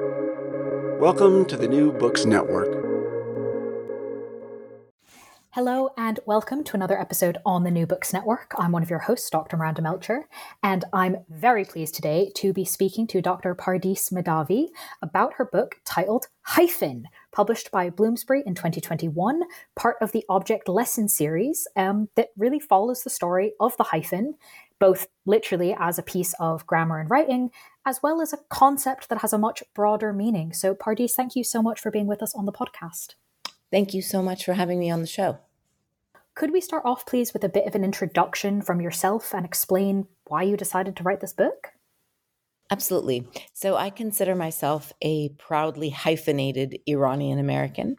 Welcome to the New Books Network. Hello, and welcome to another episode on the New Books Network. I'm one of your hosts, Dr. Miranda Melcher, and I'm very pleased today to be speaking to Dr. Pardis Mahdavi about her book titled Hyphen, published by Bloomsbury in 2021, part of the Object Lesson series um, that really follows the story of the hyphen, both literally as a piece of grammar and writing, as well as a concept that has a much broader meaning. So, Pardis, thank you so much for being with us on the podcast. Thank you so much for having me on the show. Could we start off, please, with a bit of an introduction from yourself and explain why you decided to write this book? Absolutely. So, I consider myself a proudly hyphenated Iranian American.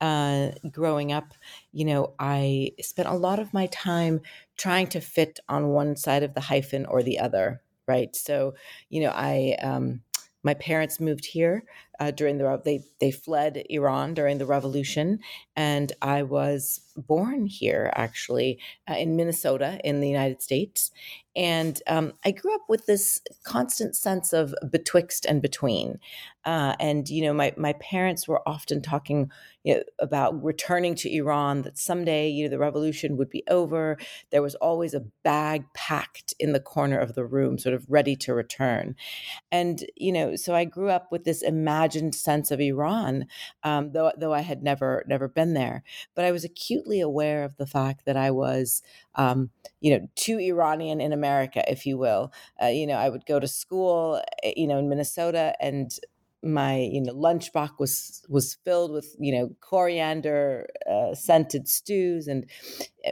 Uh, growing up, you know, I spent a lot of my time trying to fit on one side of the hyphen or the other, right? So, you know, I, um, my parents moved here uh, during the they they fled Iran during the revolution, and I was born here actually uh, in Minnesota in the United States, and um, I grew up with this constant sense of betwixt and between, uh, and you know my my parents were often talking you know, about returning to Iran that someday you know the revolution would be over. There was always a bag packed in the corner of the room, sort of ready to return, and you know so I grew up with this imagined imagined sense of Iran, um, though though I had never never been there. But I was acutely aware of the fact that I was, um, you know, too Iranian in America, if you will. Uh, you know, I would go to school, eh, you know, in Minnesota, and my you know lunchbox was was filled with you know coriander uh, scented stews and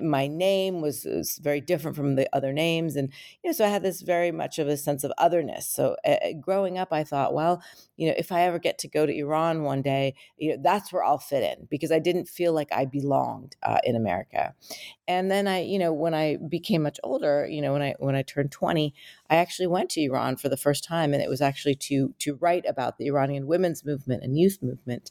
my name was, was very different from the other names and you know so i had this very much of a sense of otherness. So uh, growing up i thought well you know if i ever get to go to iran one day you know that's where i'll fit in because i didn't feel like i belonged uh, in america. And then i you know when i became much older you know when i when i turned 20 i actually went to iran for the first time and it was actually to to write about the iranian women's movement and youth movement.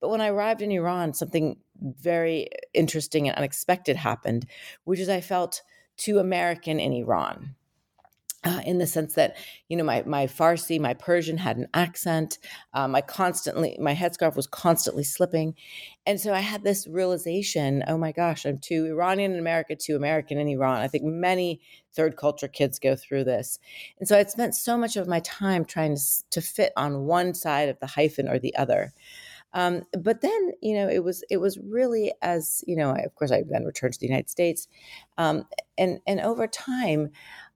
But when i arrived in iran something very interesting and unexpected happened which is i felt too american in iran uh, in the sense that you know my my Farsi, my Persian had an accent. Um, I constantly my headscarf was constantly slipping, and so I had this realization: oh my gosh, I'm too Iranian in America, too American in Iran. I think many third culture kids go through this, and so I'd spent so much of my time trying to to fit on one side of the hyphen or the other. Um, but then, you know, it was it was really as you know. I, of course, I then returned to the United States, um, and and over time,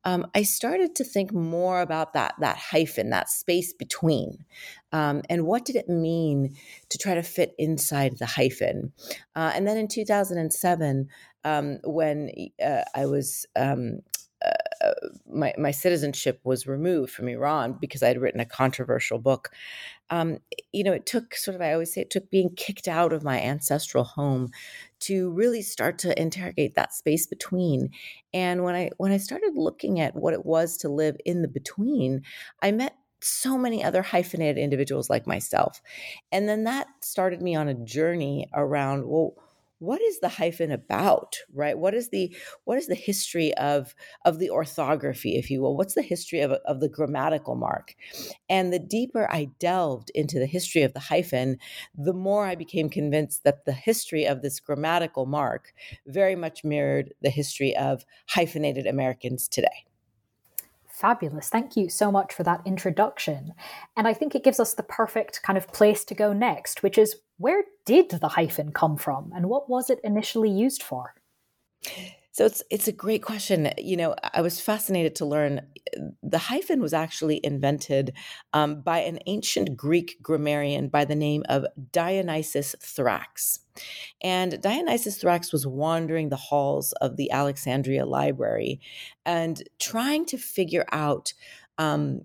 um, I started to think more about that that hyphen, that space between, um, and what did it mean to try to fit inside the hyphen. Uh, and then in 2007, um, when uh, I was um, uh, my my citizenship was removed from Iran because I had written a controversial book. Um, you know, it took sort of I always say it took being kicked out of my ancestral home to really start to interrogate that space between. And when I when I started looking at what it was to live in the between, I met so many other hyphenated individuals like myself. And then that started me on a journey around well what is the hyphen about right what is the what is the history of of the orthography if you will what's the history of, of the grammatical mark and the deeper i delved into the history of the hyphen the more i became convinced that the history of this grammatical mark very much mirrored the history of hyphenated americans today Fabulous. Thank you so much for that introduction. And I think it gives us the perfect kind of place to go next, which is where did the hyphen come from and what was it initially used for? So it's it's a great question. You know, I was fascinated to learn the hyphen was actually invented um, by an ancient Greek grammarian by the name of Dionysius Thrax. And Dionysius Thrax was wandering the halls of the Alexandria Library and trying to figure out um,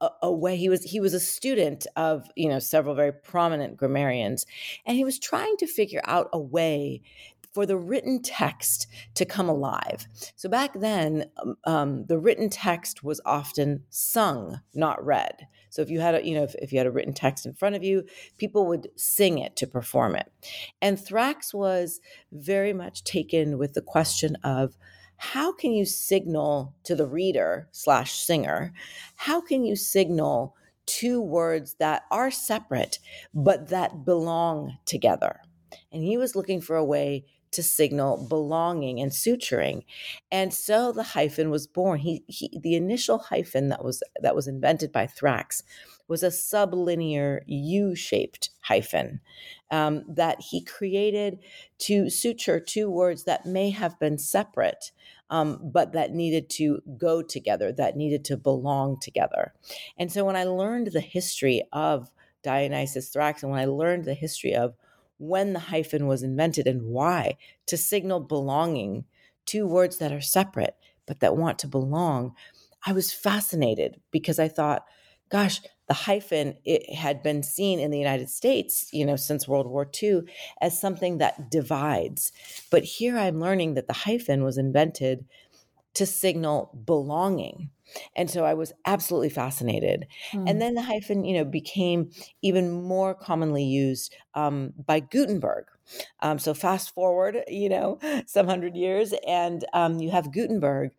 a, a, way he was he was a student of you know several very prominent grammarians and he was trying to figure out a way for the written text to come alive. So back then, um, um, the written text was often sung, not read. So if you had a, you know, if, if you had a written text in front of you, people would sing it to perform it. And Thrax was very much taken with the question of how can you signal to the reader slash singer? How can you signal two words that are separate, but that belong together. And he was looking for a way to signal belonging and suturing. And so the hyphen was born. He, he the initial hyphen that was that was invented by Thrax was a sublinear U-shaped hyphen um, that he created to suture two words that may have been separate, um, but that needed to go together, that needed to belong together. And so when I learned the history of Dionysius Thrax, and when I learned the history of when the hyphen was invented and why to signal belonging, two words that are separate but that want to belong. I was fascinated because I thought, gosh, the hyphen it had been seen in the United States, you know, since World War II as something that divides. But here I'm learning that the hyphen was invented to signal belonging. And so I was absolutely fascinated. Mm. And hmm. then the hyphen, you know, became even more commonly used um, by Gutenberg. Um, so fast forward, you know, some hundred years, and um, you have Gutenberg,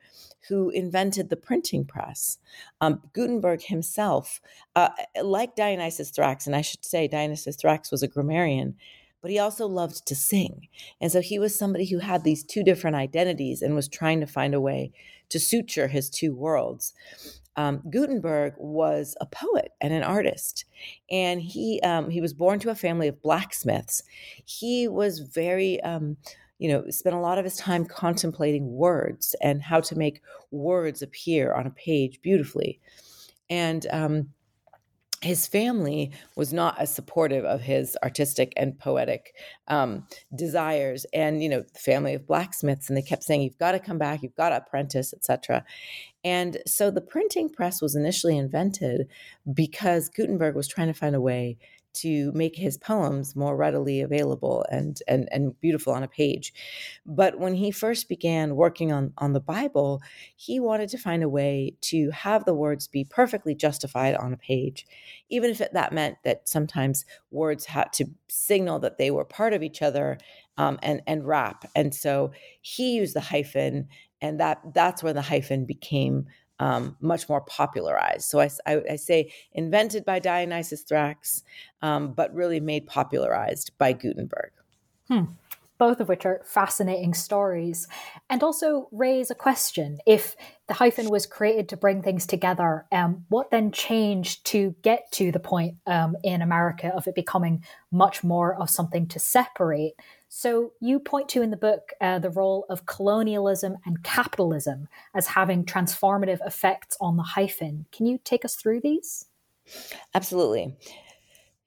who invented the printing press. Um, Gutenberg himself, uh, like Dionysius Thrax, and I should say Dionysius Thrax was a grammarian, but he also loved to sing. And so he was somebody who had these two different identities and was trying to find a way to suture his two worlds. Um, Gutenberg was a poet and an artist, and he um, he was born to a family of blacksmiths. He was very um, you know, spent a lot of his time contemplating words and how to make words appear on a page beautifully. And um, his family was not as supportive of his artistic and poetic um, desires and you know the family of blacksmiths and they kept saying you've got to come back you've got to apprentice etc and so the printing press was initially invented because gutenberg was trying to find a way to make his poems more readily available and, and, and beautiful on a page. But when he first began working on, on the Bible, he wanted to find a way to have the words be perfectly justified on a page, even if it, that meant that sometimes words had to signal that they were part of each other um, and, and wrap. And so he used the hyphen and that that's where the hyphen became um, much more popularized. So I, I, I, say invented by Dionysius Thrax, um, but really made popularized by Gutenberg. Hmm. Both of which are fascinating stories and also raise a question. If the hyphen was created to bring things together, um, what then changed to get to the point um, in America of it becoming much more of something to separate? So you point to in the book uh, the role of colonialism and capitalism as having transformative effects on the hyphen. Can you take us through these? Absolutely.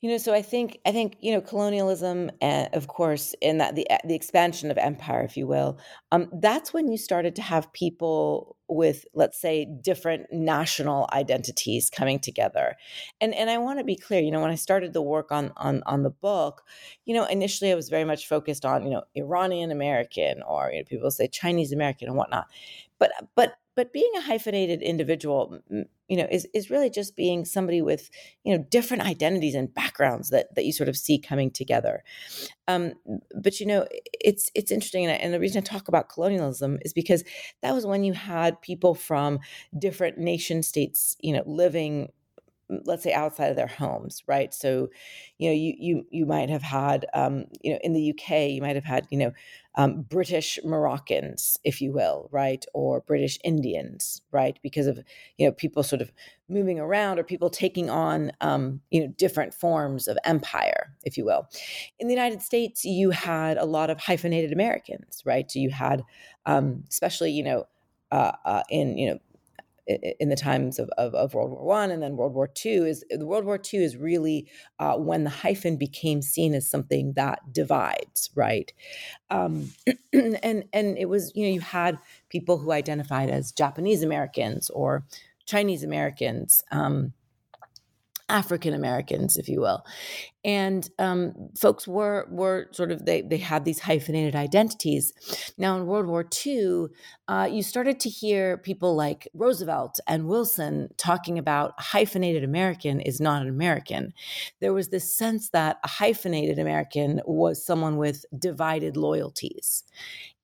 You know, so I think I think you know colonialism, and of course, in that the the expansion of empire, if you will, um, that's when you started to have people with, let's say, different national identities coming together. And and I want to be clear, you know, when I started the work on on on the book, you know, initially I was very much focused on you know Iranian American or you know, people say Chinese American and whatnot, but but but being a hyphenated individual you know is is really just being somebody with you know different identities and backgrounds that that you sort of see coming together. Um, but you know it's it's interesting and, and the reason i talk about colonialism is because that was when you had people from different nation states you know living let's say outside of their homes right? So you know you you you might have had um, you know in the uk you might have had you know um, british moroccans if you will right? Or british indians right? Because of you know people sort of moving around or people taking on um, you know different forms of empire if you will. In the united states you had a lot of hyphenated americans right? So you had um, especially you know uh, uh, in you know in the times of, of, of, World War One and then World War Two is the World War Two is really uh, when the hyphen became seen as something that divides, right? Um, and and it was you know you had people who identified as Japanese Americans or Chinese Americans. Um, African Americans, if you will. and um, folks were were sort of they they had these hyphenated identities. Now in World War II, uh, you started to hear people like Roosevelt and Wilson talking about hyphenated American is not an American. There was this sense that a hyphenated American was someone with divided loyalties.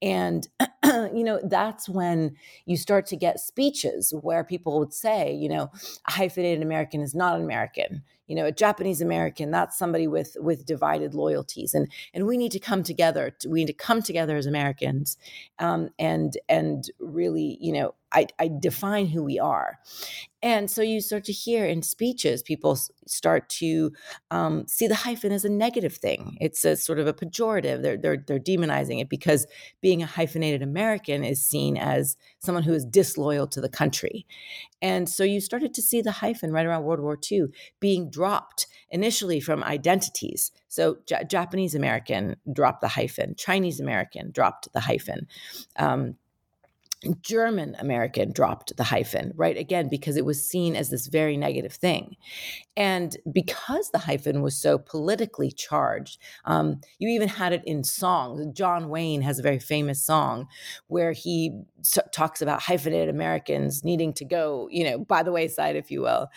And, you know, that's when you start to get speeches where people would say, you know, a hyphenated American is not an American. You know a japanese american that's somebody with with divided loyalties. And and we need to come together we need to come together as americans um, and and really you know I, I define who we are. And so you start to hear in speeches, people start to um, see the hyphen as a negative thing. It's a sort of a pejorative. They're, they're, they're demonizing it because being a hyphenated American is seen as someone who is disloyal to the country. And so you started to see the hyphen right around World War II being dropped initially from identities. So J- Japanese American dropped the hyphen, Chinese American dropped the hyphen. Um, German American dropped the hyphen, right? Again, because it was seen as this very negative thing. And because the hyphen was so politically charged, um, you even had it in songs. John Wayne has a very famous song where he talks about hyphenated Americans needing to go, you know, by the wayside, if you will.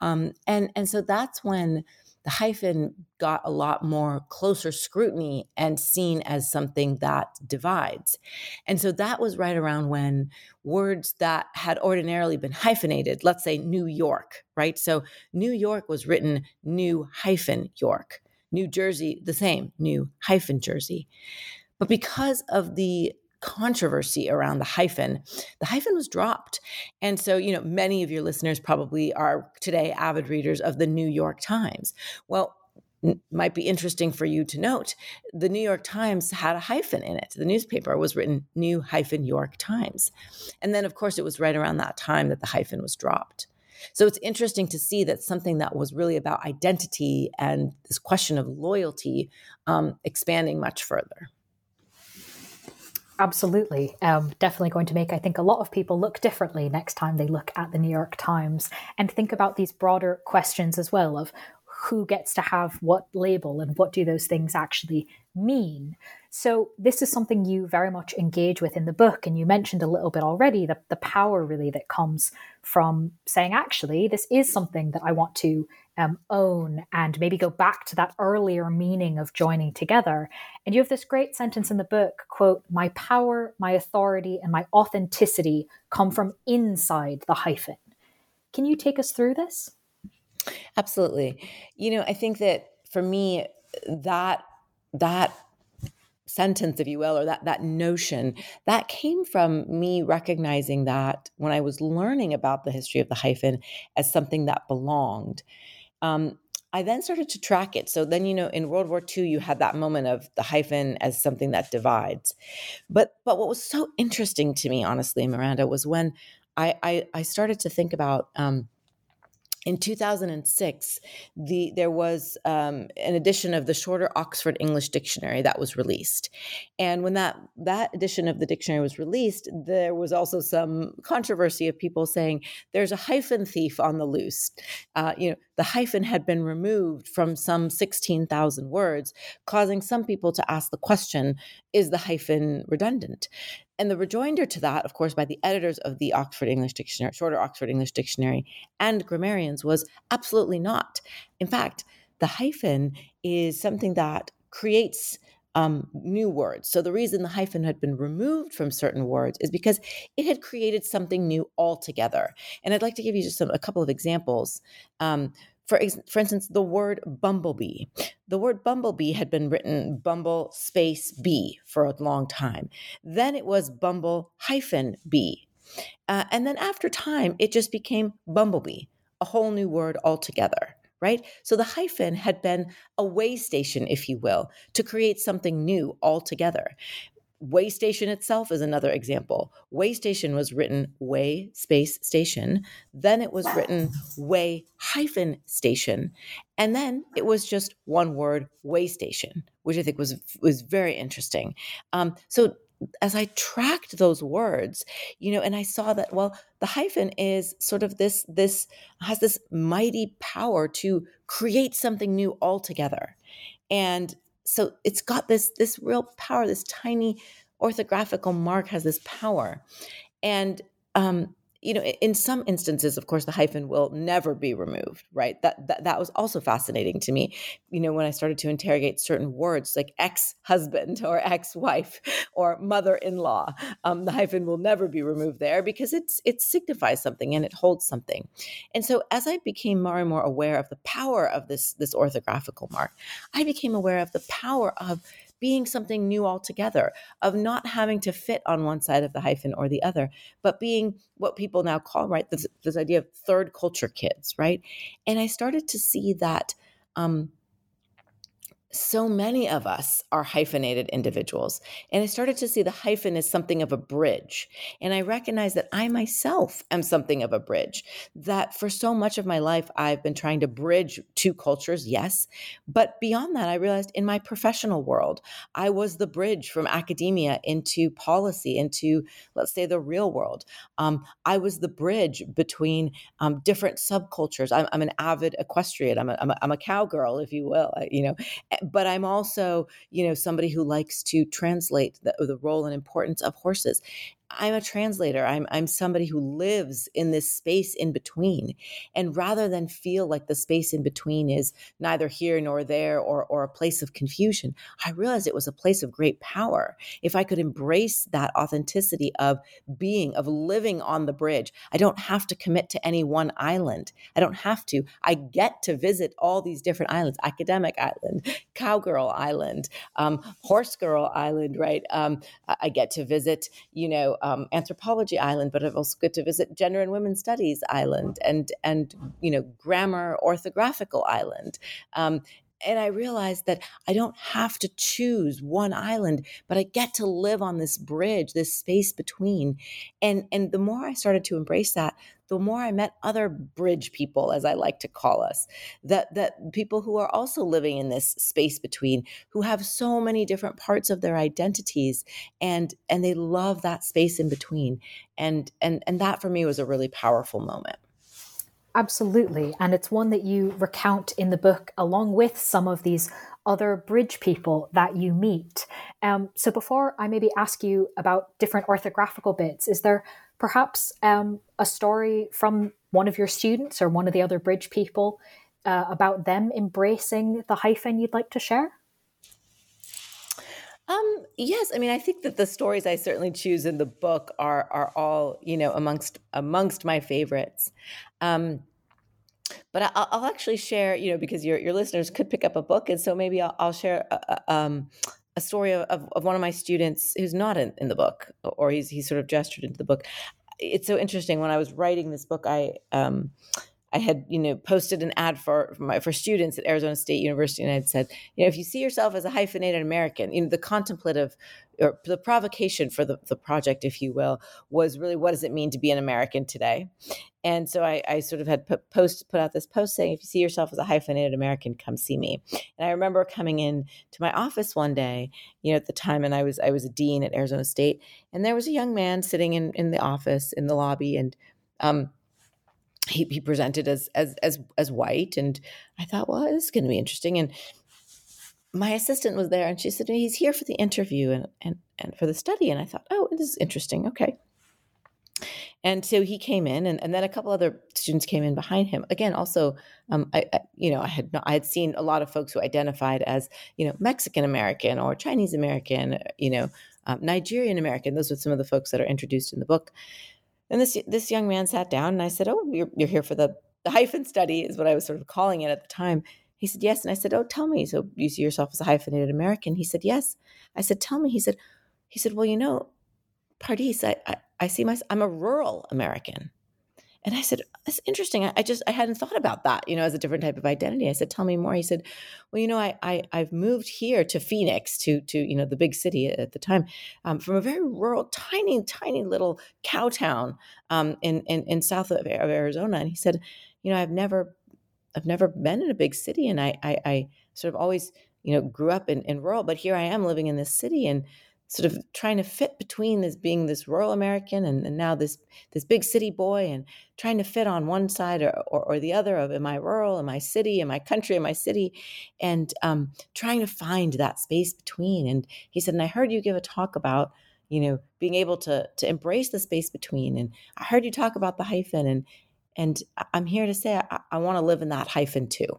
Um, and, and so that's when the hyphen got a lot more closer scrutiny and seen as something that divides. And so that was right around when words that had ordinarily been hyphenated, let's say New York, right? So New York was written New hyphen York. New Jersey, the same, New hyphen Jersey. But because of the controversy around the hyphen, the hyphen was dropped. And so, you know, many of your listeners probably are today avid readers of the New York Times. Well, might be interesting for you to note the New York Times had a hyphen in it. The newspaper was written New hyphen York Times. And then, of course, it was right around that time that the hyphen was dropped. So it's interesting to see that something that was really about identity and this question of loyalty um, expanding much further. Absolutely. Um, definitely going to make, I think, a lot of people look differently next time they look at the New York Times and think about these broader questions as well of who gets to have what label and what do those things actually mean. So, this is something you very much engage with in the book. And you mentioned a little bit already the, the power really that comes from saying, actually, this is something that I want to um, own and maybe go back to that earlier meaning of joining together. And you have this great sentence in the book quote, My power, my authority, and my authenticity come from inside the hyphen. Can you take us through this? Absolutely. You know, I think that for me, that that sentence, if you will, or that that notion, that came from me recognizing that when I was learning about the history of the hyphen as something that belonged. Um, I then started to track it. So then, you know, in World War II, you had that moment of the hyphen as something that divides. But but what was so interesting to me, honestly, Miranda, was when I I, I started to think about um, in 2006, the there was um, an edition of the Shorter Oxford English Dictionary that was released, and when that that edition of the dictionary was released, there was also some controversy of people saying there's a hyphen thief on the loose. Uh, you know, the hyphen had been removed from some 16,000 words, causing some people to ask the question: Is the hyphen redundant? And the rejoinder to that, of course, by the editors of the Oxford English Dictionary, shorter Oxford English Dictionary, and grammarians was absolutely not. In fact, the hyphen is something that creates um, new words. So the reason the hyphen had been removed from certain words is because it had created something new altogether. And I'd like to give you just some, a couple of examples. Um, for, for instance, the word bumblebee. The word bumblebee had been written bumble space bee for a long time. Then it was bumble hyphen bee. Uh, and then after time, it just became bumblebee, a whole new word altogether right? So the hyphen had been a way station, if you will, to create something new altogether. Waystation itself is another example. Waystation was written way space station, then it was written way hyphen station, and then it was just one word waystation, which I think was was very interesting. Um, so as I tracked those words, you know, and I saw that well, the hyphen is sort of this this has this mighty power to create something new altogether, and so it's got this this real power. This tiny orthographical mark has this power, and um, you know in some instances of course the hyphen will never be removed right? That, that that was also fascinating to me you know when i started to interrogate certain words like ex-husband or ex-wife or mother-in-law um, the hyphen will never be removed there because it's it signifies something and it holds something. And so as i became more and more aware of the power of this this orthographical mark i became aware of the power of being something new altogether, of not having to fit on one side of the hyphen or the other, but being what people now call, right, this, this idea of third culture kids, right? And I started to see that um, so many of us are hyphenated individuals. And I started to see the hyphen as something of a bridge. And I recognize that I myself am something of a bridge. That for so much of my life, I've been trying to bridge two cultures, yes. But beyond that, I realized in my professional world, I was the bridge from academia into policy, into, let's say, the real world. Um, I was the bridge between um, different subcultures. I'm, I'm, an avid equestrian, I'm a, I'm a, I'm a cowgirl, if you will, you know but I'm also, you know, somebody who likes to translate the, the role and importance of horses. I'm a translator. I'm I'm somebody who lives in this space in between. And rather than feel like the space in between is neither here nor there or or a place of confusion, I realized it was a place of great power. If I could embrace that authenticity of being, of living on the bridge, I don't have to commit to any one island. I don't have to. I get to visit all these different islands: Academic Island, Cowgirl Island, um, Horse Girl Island. Right? Um, I get to visit, you know um, Anthropology Island, but I've also got to visit Gender and Women's Studies Island and and you know Grammar Orthographical Island. Um, and I realized that I don't have to choose one island, but I get to live on this bridge, this space between. And and the more I started to embrace that, the more I met other bridge people, as I like to call us, that that people who are also living in this space between, who have so many different parts of their identities, and and they love that space in between, and and and that for me was a really powerful moment. Absolutely. And it's one that you recount in the book along with some of these other bridge people that you meet. Um, so before I maybe ask you about different orthographical bits, is there perhaps um, a story from one of your students or one of the other bridge people uh, about them embracing the hyphen you'd like to share? Um, yes, I mean, I think that the stories I certainly choose in the book are are all you know amongst amongst my favorites. Um, but I'll, I'll, actually share, you know, because your your listeners could pick up a book, and so maybe I'll, I'll share a, a, um, a story of, of, one of my students who's not in, in the book, or he's he's sort of gestured into the book. It's so interesting. When I was writing this book, I um, I had, you know, posted an ad for for, my, for students at Arizona State University, and I had said, you know, if you see yourself as a hyphenated American, you know, the contemplative or the provocation for the, the project, if you will, was really what does it mean to be an American today? And so I, I sort of had put post put out this post saying, if you see yourself as a hyphenated American, come see me. And I remember coming in to my office one day, you know, at the time, and I was I was a dean at Arizona State, and there was a young man sitting in in the office in the lobby, and um, he, he presented as as as as white, and I thought, well, this is going to be interesting. And my assistant was there, and she said, he's here for the interview and and and for the study. And I thought, oh, this is interesting. Okay. And so he came in, and, and then a couple other students came in behind him. Again, also, um, I, I, you know, I had not, I had seen a lot of folks who identified as you know Mexican American or Chinese American, you know, um, Nigerian American. Those were some of the folks that are introduced in the book. And this this young man sat down and I said, "Oh, you're, you're here for the, the hyphen study," is what I was sort of calling it at the time. He said, "Yes," and I said, "Oh, tell me. So you see yourself as a hyphenated American?" He said, "Yes." I said, "Tell me." He said, "He said, well, you know, Pardis, I, I, I see myself. I'm a rural American." And I said, that's interesting. I, just, I hadn't thought about that, you know, as a different type of identity. I said, tell me more. He said, well, you know, I, I, I've moved here to Phoenix to, to, you know, the big city at the time um, from a very rural, tiny, tiny little cow town um, in, in, in south of, of Arizona. And he said, you know, I've never, I've never been in a big city. And I, I, I sort of always, you know, grew up in, in rural, but here I am living in this city. And sort of trying to fit between this being this rural American and, and, now this this big city boy and trying to fit on one side or, or, or, the other of am I rural, am I city, am I country, am I city, and um, trying to find that space between. And he said, and I heard you give a talk about you know being able to to embrace the space between. And I heard you talk about the hyphen, and and I'm here to say I, I want to live in that hyphen too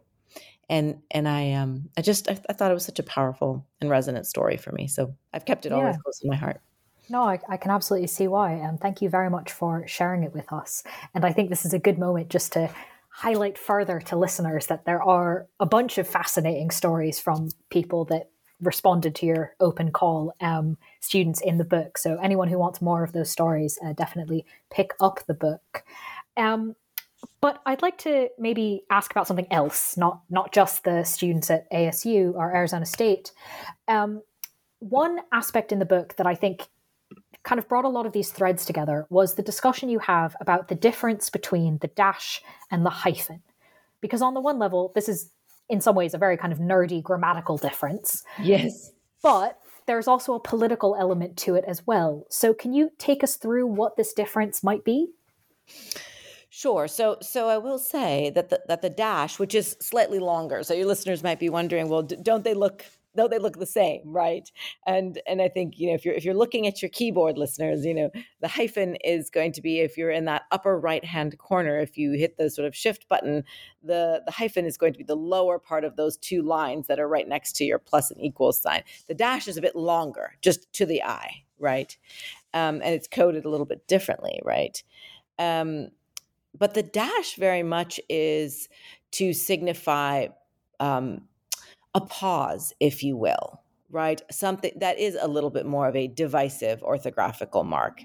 and and I um I just I, I, thought it was such a powerful and resonant story for me. So I've kept it always close to my heart. No, I, I, can absolutely see why. And um, thank you very much for sharing it with us. And I think this is a good moment just to highlight further to listeners that there are a bunch of fascinating stories from people that responded to your open call um, students in the book. So anyone who wants more of those stories, uh, definitely pick up the book. Um, but I'd like to maybe ask about something else, not not just the students at ASU or Arizona State. Um, one aspect in the book that I think kind of brought a lot of these threads together was the discussion you have about the difference between the dash and the hyphen. Because on the one level, this is in some ways a very kind of nerdy grammatical difference. Yes. But there's also a political element to it as well. So can you take us through what this difference might be? Sure. So, so I will say that the, that the dash, which is slightly longer, so your listeners might be wondering, well, d- don't they look? Don't they look the same, right? And and I think you know if you're if you're looking at your keyboard, listeners, you know the hyphen is going to be if you're in that upper right hand corner. If you hit the sort of shift button, the the hyphen is going to be the lower part of those two lines that are right next to your plus and equals sign. The dash is a bit longer, just to the eye, right? Um, and it's coded a little bit differently, right? Um, but the dash very much is to signify um, a pause, if you will, right? Something that is a little bit more of a divisive orthographical mark.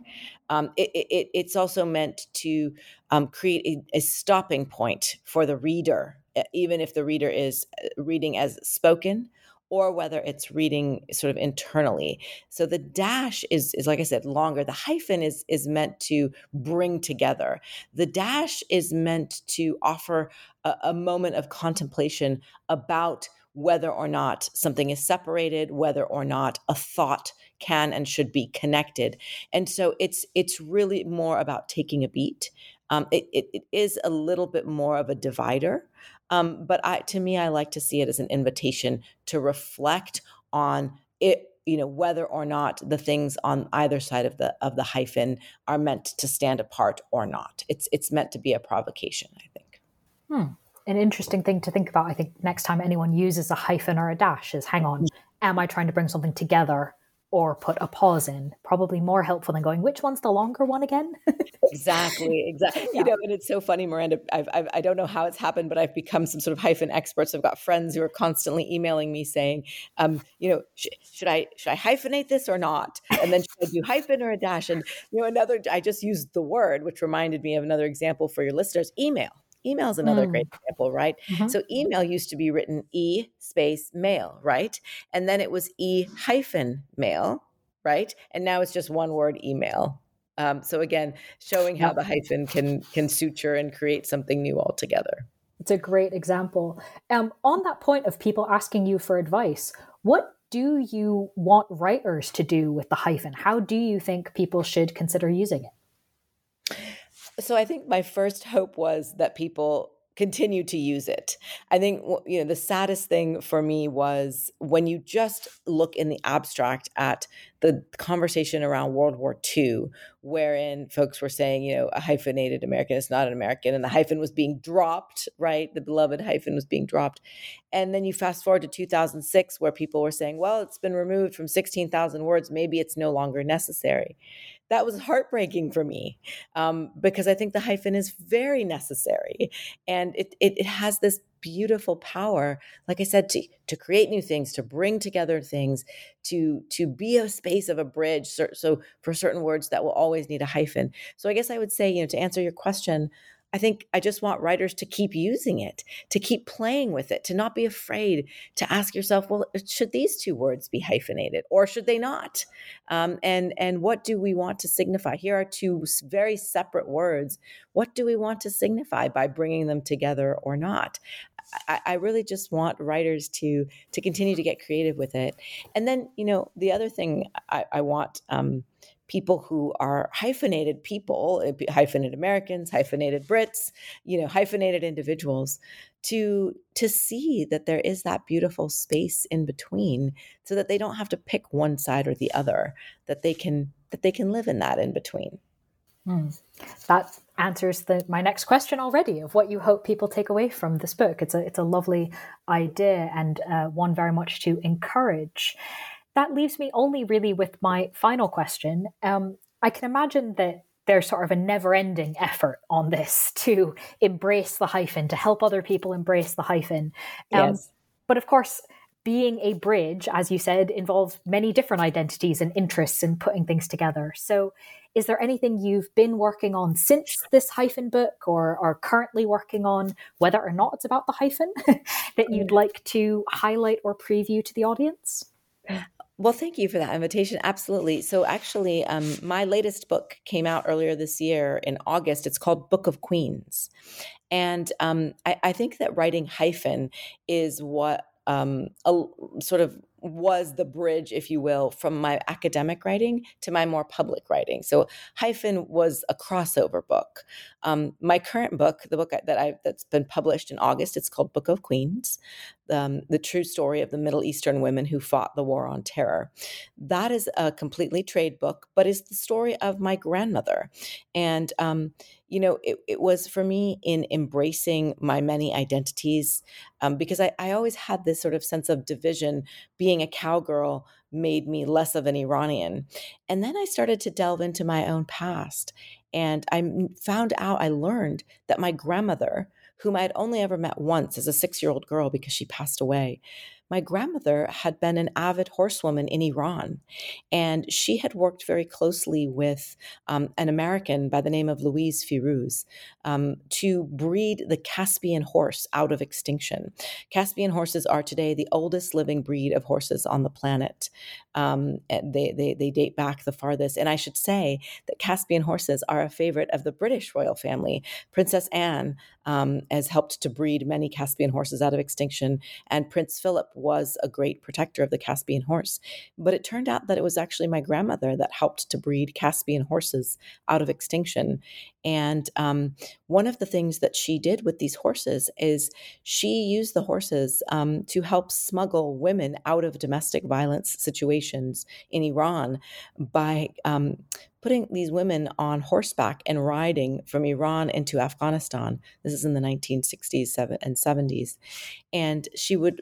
Um, it, it, it's also meant to um, create a, a, stopping point for the reader, even if the reader is uh, reading as spoken or whether it's reading sort of internally. So the dash is is like I said longer. The hyphen is is meant to bring together. The dash is meant to offer a, a moment of contemplation about whether or not something is separated, whether or not a thought can and should be connected. And so it's it's really more about taking a beat. Um, it, it, it is a little bit more of a divider um, but I, to me, I like to see it as an invitation to reflect on it you know whether or not the things on either side of the of the hyphen are meant to stand apart or not it's it's meant to be a provocation i think hmm. an interesting thing to think about i think next time anyone uses a hyphen or a dash is hang on mm. am i trying to bring something together or put a pause in. Probably more helpful than going, which one's the longer one again? exactly, exactly. Yeah. You know, and it's so funny, Miranda. I've, I've, I do not know how it's happened, but I've become some sort of hyphen expert. So I've got friends who are constantly emailing me saying, um, you know, sh- should I should I hyphenate this or not? And then should I do hyphen or a dash? And you know, another. I just used the word, which reminded me of another example for your listeners: email Email is another mm. great example, right? Mm-hmm. So email used to be written E space mail, right? And then it was E hyphen mail, right? And now it's just one word email. Um, so again, showing how the hyphen can can suture and create something new altogether. It's a great example. Um, on that point of people asking you for advice, what do you want writers to do with the hyphen? How do you think people should consider using it? So I think my first hope was that people continue to use it. I think you know the saddest thing for me was when you just look in the abstract at the conversation around World War II, wherein folks were saying, you know, a hyphenated American is not an American, and the hyphen was being dropped, right? The beloved hyphen was being dropped. And then you fast forward to 2006, where people were saying, well, it's been removed from 16,000 words, maybe it's no longer necessary that was heartbreaking for me um, because I think the hyphen is very necessary and it, it, it has this beautiful power like i said to to create new things to bring together things to to be a space of a bridge so, so for certain words that will always need a hyphen. So i guess i would say you know to answer your question I think I just want writers to keep using it, to keep playing with it, to not be afraid to ask yourself, well, should these two words be hyphenated or should they not? Um, and and what do we want to signify? Here are two very separate words. What do we want to signify by bringing them together or not? I, I really just want writers to to continue to get creative with it. And then, you know, the other thing I, I want um, people who are hyphenated people, eh, hyphenated Americans, hyphenated Brits, you know, hyphenated individuals to to see that there is that beautiful space in between so that they don't have to pick one side or the other, that they can that they can live in that in between. Mm. That answers the, my next question already of what you hope people take away from this book. It's a it's a lovely idea and uh, one very much to encourage that leaves me only really with my final question. Um, I can imagine that there's sort of a never ending effort on this to embrace the hyphen, to help other people embrace the hyphen. Um, yes. But of course, being a bridge, as you said, involves many different identities and interests in putting things together. So, is there anything you've been working on since this hyphen book or are currently working on, whether or not it's about the hyphen, that you'd mm. like to highlight or preview to the audience? Well, thank you for that invitation. Absolutely. So, actually, um, my latest book came out earlier this year in August. It's called Book of Queens. And um, I, I, think that writing hyphen is what um, a, sort of was the bridge, if you will, from my academic writing to my more public writing. So Hyphen was a crossover book. Um, my current book, the book that I that's been published in August, it's called Book of Queens, um, the true story of the Middle Eastern women who fought the war on terror. That is a completely trade book, but is the story of my grandmother, and um, you know, it, it was for me in embracing my many identities um, because I, I always had this sort of sense of division. Being a cowgirl made me less of an Iranian. And then I started to delve into my own past. And I found out, I learned that my grandmother, whom I had only ever met once as a six year old girl because she passed away, my grandmother had been an avid horsewoman in Iran, and she had worked very closely with um, an American by the name of Louise Firouz um, to breed the Caspian horse out of extinction. Caspian horses are today the oldest living breed of horses on the planet. Um, they, they, they date back the farthest. And I should say that Caspian horses are a favorite of the British royal family. Princess Anne um, has helped to breed many Caspian horses out of extinction, and Prince Philip was a great protector of the Caspian horse. But it turned out that it was actually my grandmother that helped to breed Caspian horses out of extinction. And um, one of the things that she did with these horses is she used the horses um, to help smuggle women out of domestic violence situations in Iran by um, putting these women on horseback and riding from Iran into Afghanistan. This is in the 1960s and 70s. And she would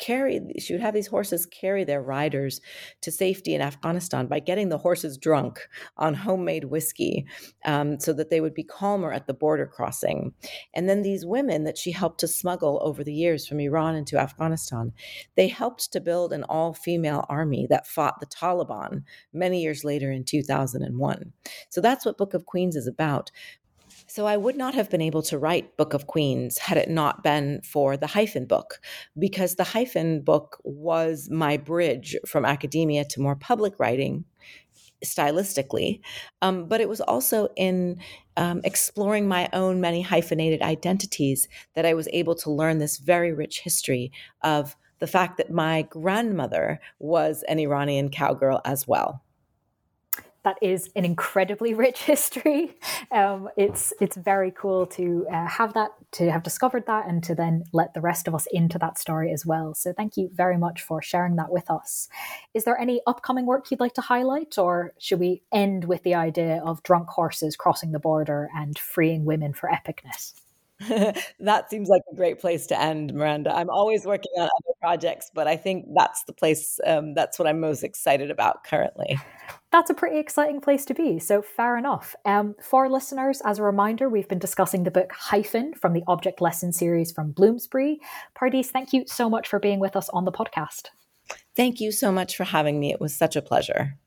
carry she would have these horses carry their riders to safety in afghanistan by getting the horses drunk on homemade whiskey um, so that they would be calmer at the border crossing. And then these women that she helped to smuggle over the years from iran into afghanistan they helped to build an all-female army that fought the taliban many years later in 2001 so that's what book of queens is about so I would not have been able to write Book of Queens had it not been for the hyphen book, because the hyphen book was my bridge from academia to more public writing stylistically, um, but it was also in um, exploring my own many hyphenated identities that I was able to learn this very rich history of the fact that my grandmother was an Iranian cowgirl as well that is an incredibly rich history. Um, it's it's very cool to uh, have that, to have discovered that, and to then let the rest of us into that story as well. So thank you very much for sharing that with us. Is there any upcoming work you'd like to highlight, or should we end with the idea of drunk horses crossing the border and freeing women for epicness? that seems like a great place to end, Miranda. I'm always working on other projects, but I think that's the place, um, that's what I'm most excited about currently. That's a pretty exciting place to be, so fair enough. Um, for listeners, as a reminder, we've been discussing the book Hyphen from the Object Lesson series from Bloomsbury. Pardis, thank you so much for being with us on the podcast. Thank you so much for having me. It was such a pleasure.